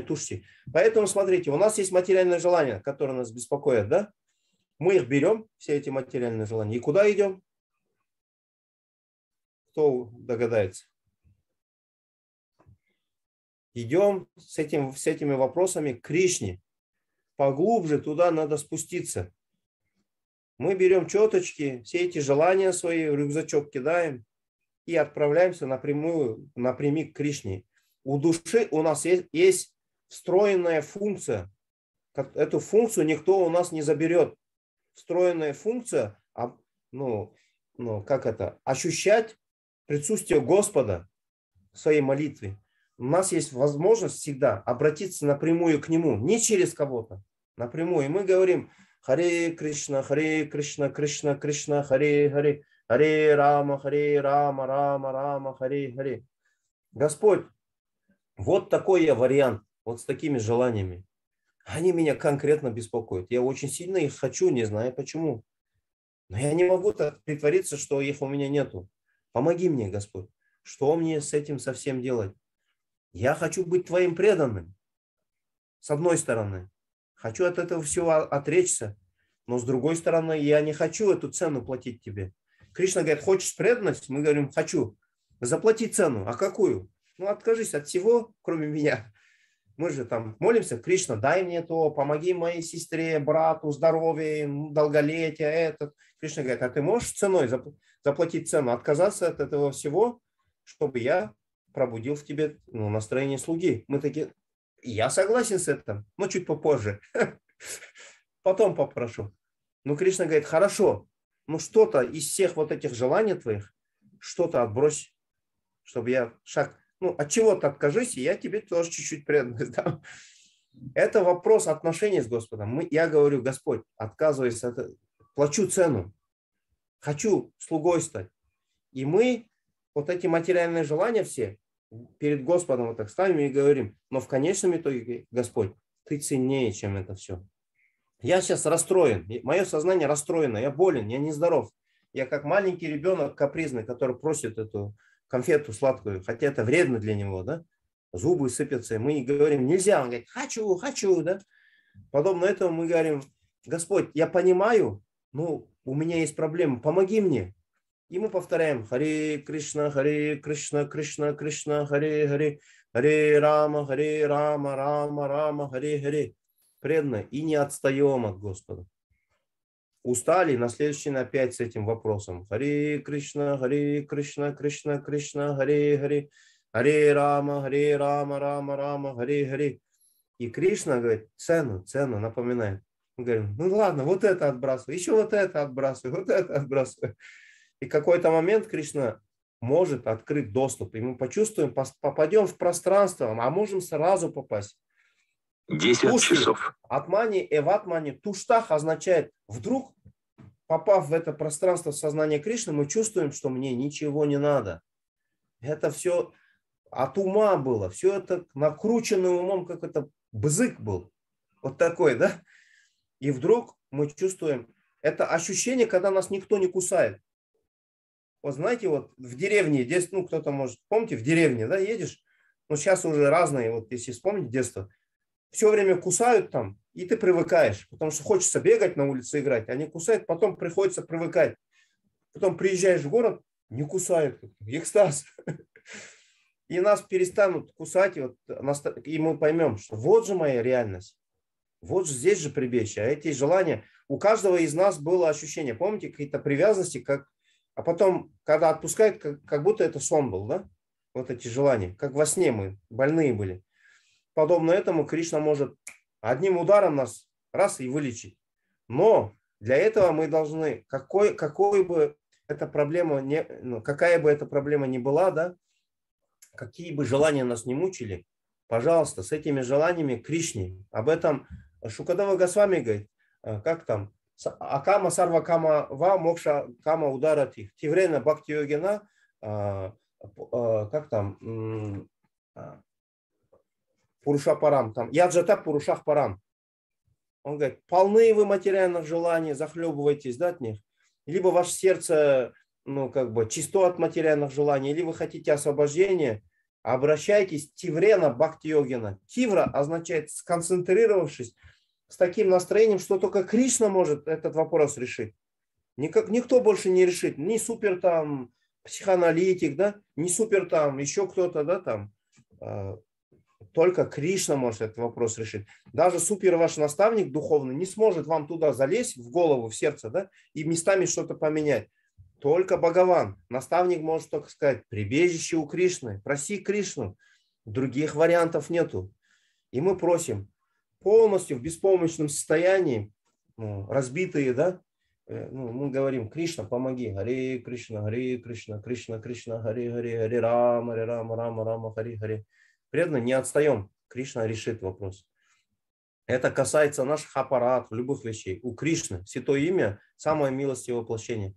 тушьте. Поэтому смотрите, у нас есть материальное желание, которое нас беспокоит, да? Мы их берем, все эти материальные желания, и куда идем? Кто догадается? Идем с, этим, с этими вопросами к Кришне. Поглубже туда надо спуститься. Мы берем четочки, все эти желания свои рюкзачок кидаем и отправляемся напрямую, напрямик к Кришне. У души у нас есть, есть встроенная функция. Эту функцию никто у нас не заберет. Встроенная функция, ну, ну, как это, ощущать присутствие Господа в своей молитве у нас есть возможность всегда обратиться напрямую к Нему, не через кого-то, напрямую. И мы говорим Харе Кришна, Харе Кришна, Кришна, Кришна, Харе Харе, Харе Рама, Харе Рама, Рама, Рама, Харе Харе. Господь, вот такой я вариант, вот с такими желаниями. Они меня конкретно беспокоят. Я очень сильно их хочу, не знаю почему. Но я не могу так притвориться, что их у меня нету. Помоги мне, Господь. Что мне с этим совсем делать? Я хочу быть твоим преданным. С одной стороны. Хочу от этого всего отречься. Но с другой стороны, я не хочу эту цену платить тебе. Кришна говорит, хочешь преданность? Мы говорим, хочу. Заплати цену. А какую? Ну, откажись от всего, кроме меня. Мы же там молимся, Кришна, дай мне то, помоги моей сестре, брату, здоровье, долголетие, этот. Кришна говорит, а ты можешь ценой заплатить цену, отказаться от этого всего, чтобы я пробудил в тебе ну, настроение слуги. Мы такие, я согласен с этим, но чуть попозже. Потом попрошу. Ну, Кришна говорит, хорошо, ну что-то из всех вот этих желаний твоих, что-то отбрось, чтобы я шаг, ну, от чего-то откажись, и я тебе тоже чуть-чуть преданность дам. Это вопрос отношений с Господом. Мы, я говорю, Господь, отказываюсь от плачу цену, хочу слугой стать. И мы вот эти материальные желания все, перед Господом вот так ставим и говорим, но в конечном итоге, Господь, ты ценнее, чем это все. Я сейчас расстроен, мое сознание расстроено, я болен, я нездоров. Я как маленький ребенок капризный, который просит эту конфету сладкую, хотя это вредно для него, да? Зубы сыпятся, и мы говорим, нельзя. Он говорит, хочу, хочу, да? Подобно этому мы говорим, Господь, я понимаю, но у меня есть проблема, помоги мне. И мы повторяем Харе Кришна, Харе Кришна, Кришна, Кришна, Харе Харе, Харе Рама, Харе Рама, Рама, Рама, Харе Харе. Преданно и не отстаем от Господа. Устали, на следующий опять с этим вопросом. Харе Кришна, Харе Кришна, Кришна, Кришна, Харе Харе, Харе Рама, Харе Рама, Рама, Рама, Харе Харе. И Кришна говорит, цену, цену напоминает. Мы говорим, ну ладно, вот это отбрасывай, еще вот это отбрасывай, вот это отбрасывай. И какой-то момент Кришна может открыть доступ, и мы почувствуем, попадем в пространство, а можем сразу попасть. 10 Тушки, часов. Атмани, эватмани, туштах означает вдруг, попав в это пространство сознания Кришны, мы чувствуем, что мне ничего не надо. Это все от ума было, все это накрученный умом, как это бзык был. Вот такой, да? И вдруг мы чувствуем, это ощущение, когда нас никто не кусает. Вот знаете, вот в деревне, здесь, ну, кто-то может, помните, в деревне, да, едешь, ну, сейчас уже разные, вот если вспомнить детство, все время кусают там, и ты привыкаешь, потому что хочется бегать на улице играть, они кусают, потом приходится привыкать. Потом приезжаешь в город, не кусают, экстаз. И нас перестанут кусать, и, вот, и мы поймем, что вот же моя реальность. Вот же здесь же прибежище. А эти желания, у каждого из нас было ощущение, помните, какие-то привязанности, как а потом, когда отпускает, как, как будто это сон был, да? Вот эти желания. Как во сне мы больные были. Подобно этому Кришна может одним ударом нас раз и вылечить. Но для этого мы должны, какой, какой бы эта проблема не, ну, какая бы эта проблема ни была, да, какие бы желания нас не мучили, пожалуйста, с этими желаниями Кришне. Об этом Шукадава Госвами говорит, а, как там, Акама сарва кама ва мокша кама ударати. Тиврена бхакти йогина, а, а, как там, а, Пуруша парам, там, яджата пурушах парам. Он говорит, полны вы материальных желаний, захлебываетесь да, от них. Либо ваше сердце, ну, как бы, чисто от материальных желаний, или вы хотите освобождения, Обращайтесь Тиврена Бхакти-йогина. Тивра означает сконцентрировавшись с таким настроением, что только Кришна может этот вопрос решить. Никак, никто больше не решит. Ни супер там психоаналитик, да, не супер там еще кто-то, да, там. Только Кришна может этот вопрос решить. Даже супер ваш наставник духовный не сможет вам туда залезть в голову, в сердце, да, и местами что-то поменять. Только Бхагаван. Наставник может только сказать, прибежище у Кришны, проси Кришну. Других вариантов нету. И мы просим полностью в беспомощном состоянии, ну, разбитые, да, э, ну, мы говорим, Кришна, помоги, Хари Кришна, Хари Кришна, Кришна, Кришна, Хари Хари, Хари Рама, Хари Рама, Рама, Рама, Хари Хари. Преданно не отстаем. Кришна решит вопрос. Это касается наших аппаратов, любых вещей. У Кришны святое имя – самое милостивое воплощение.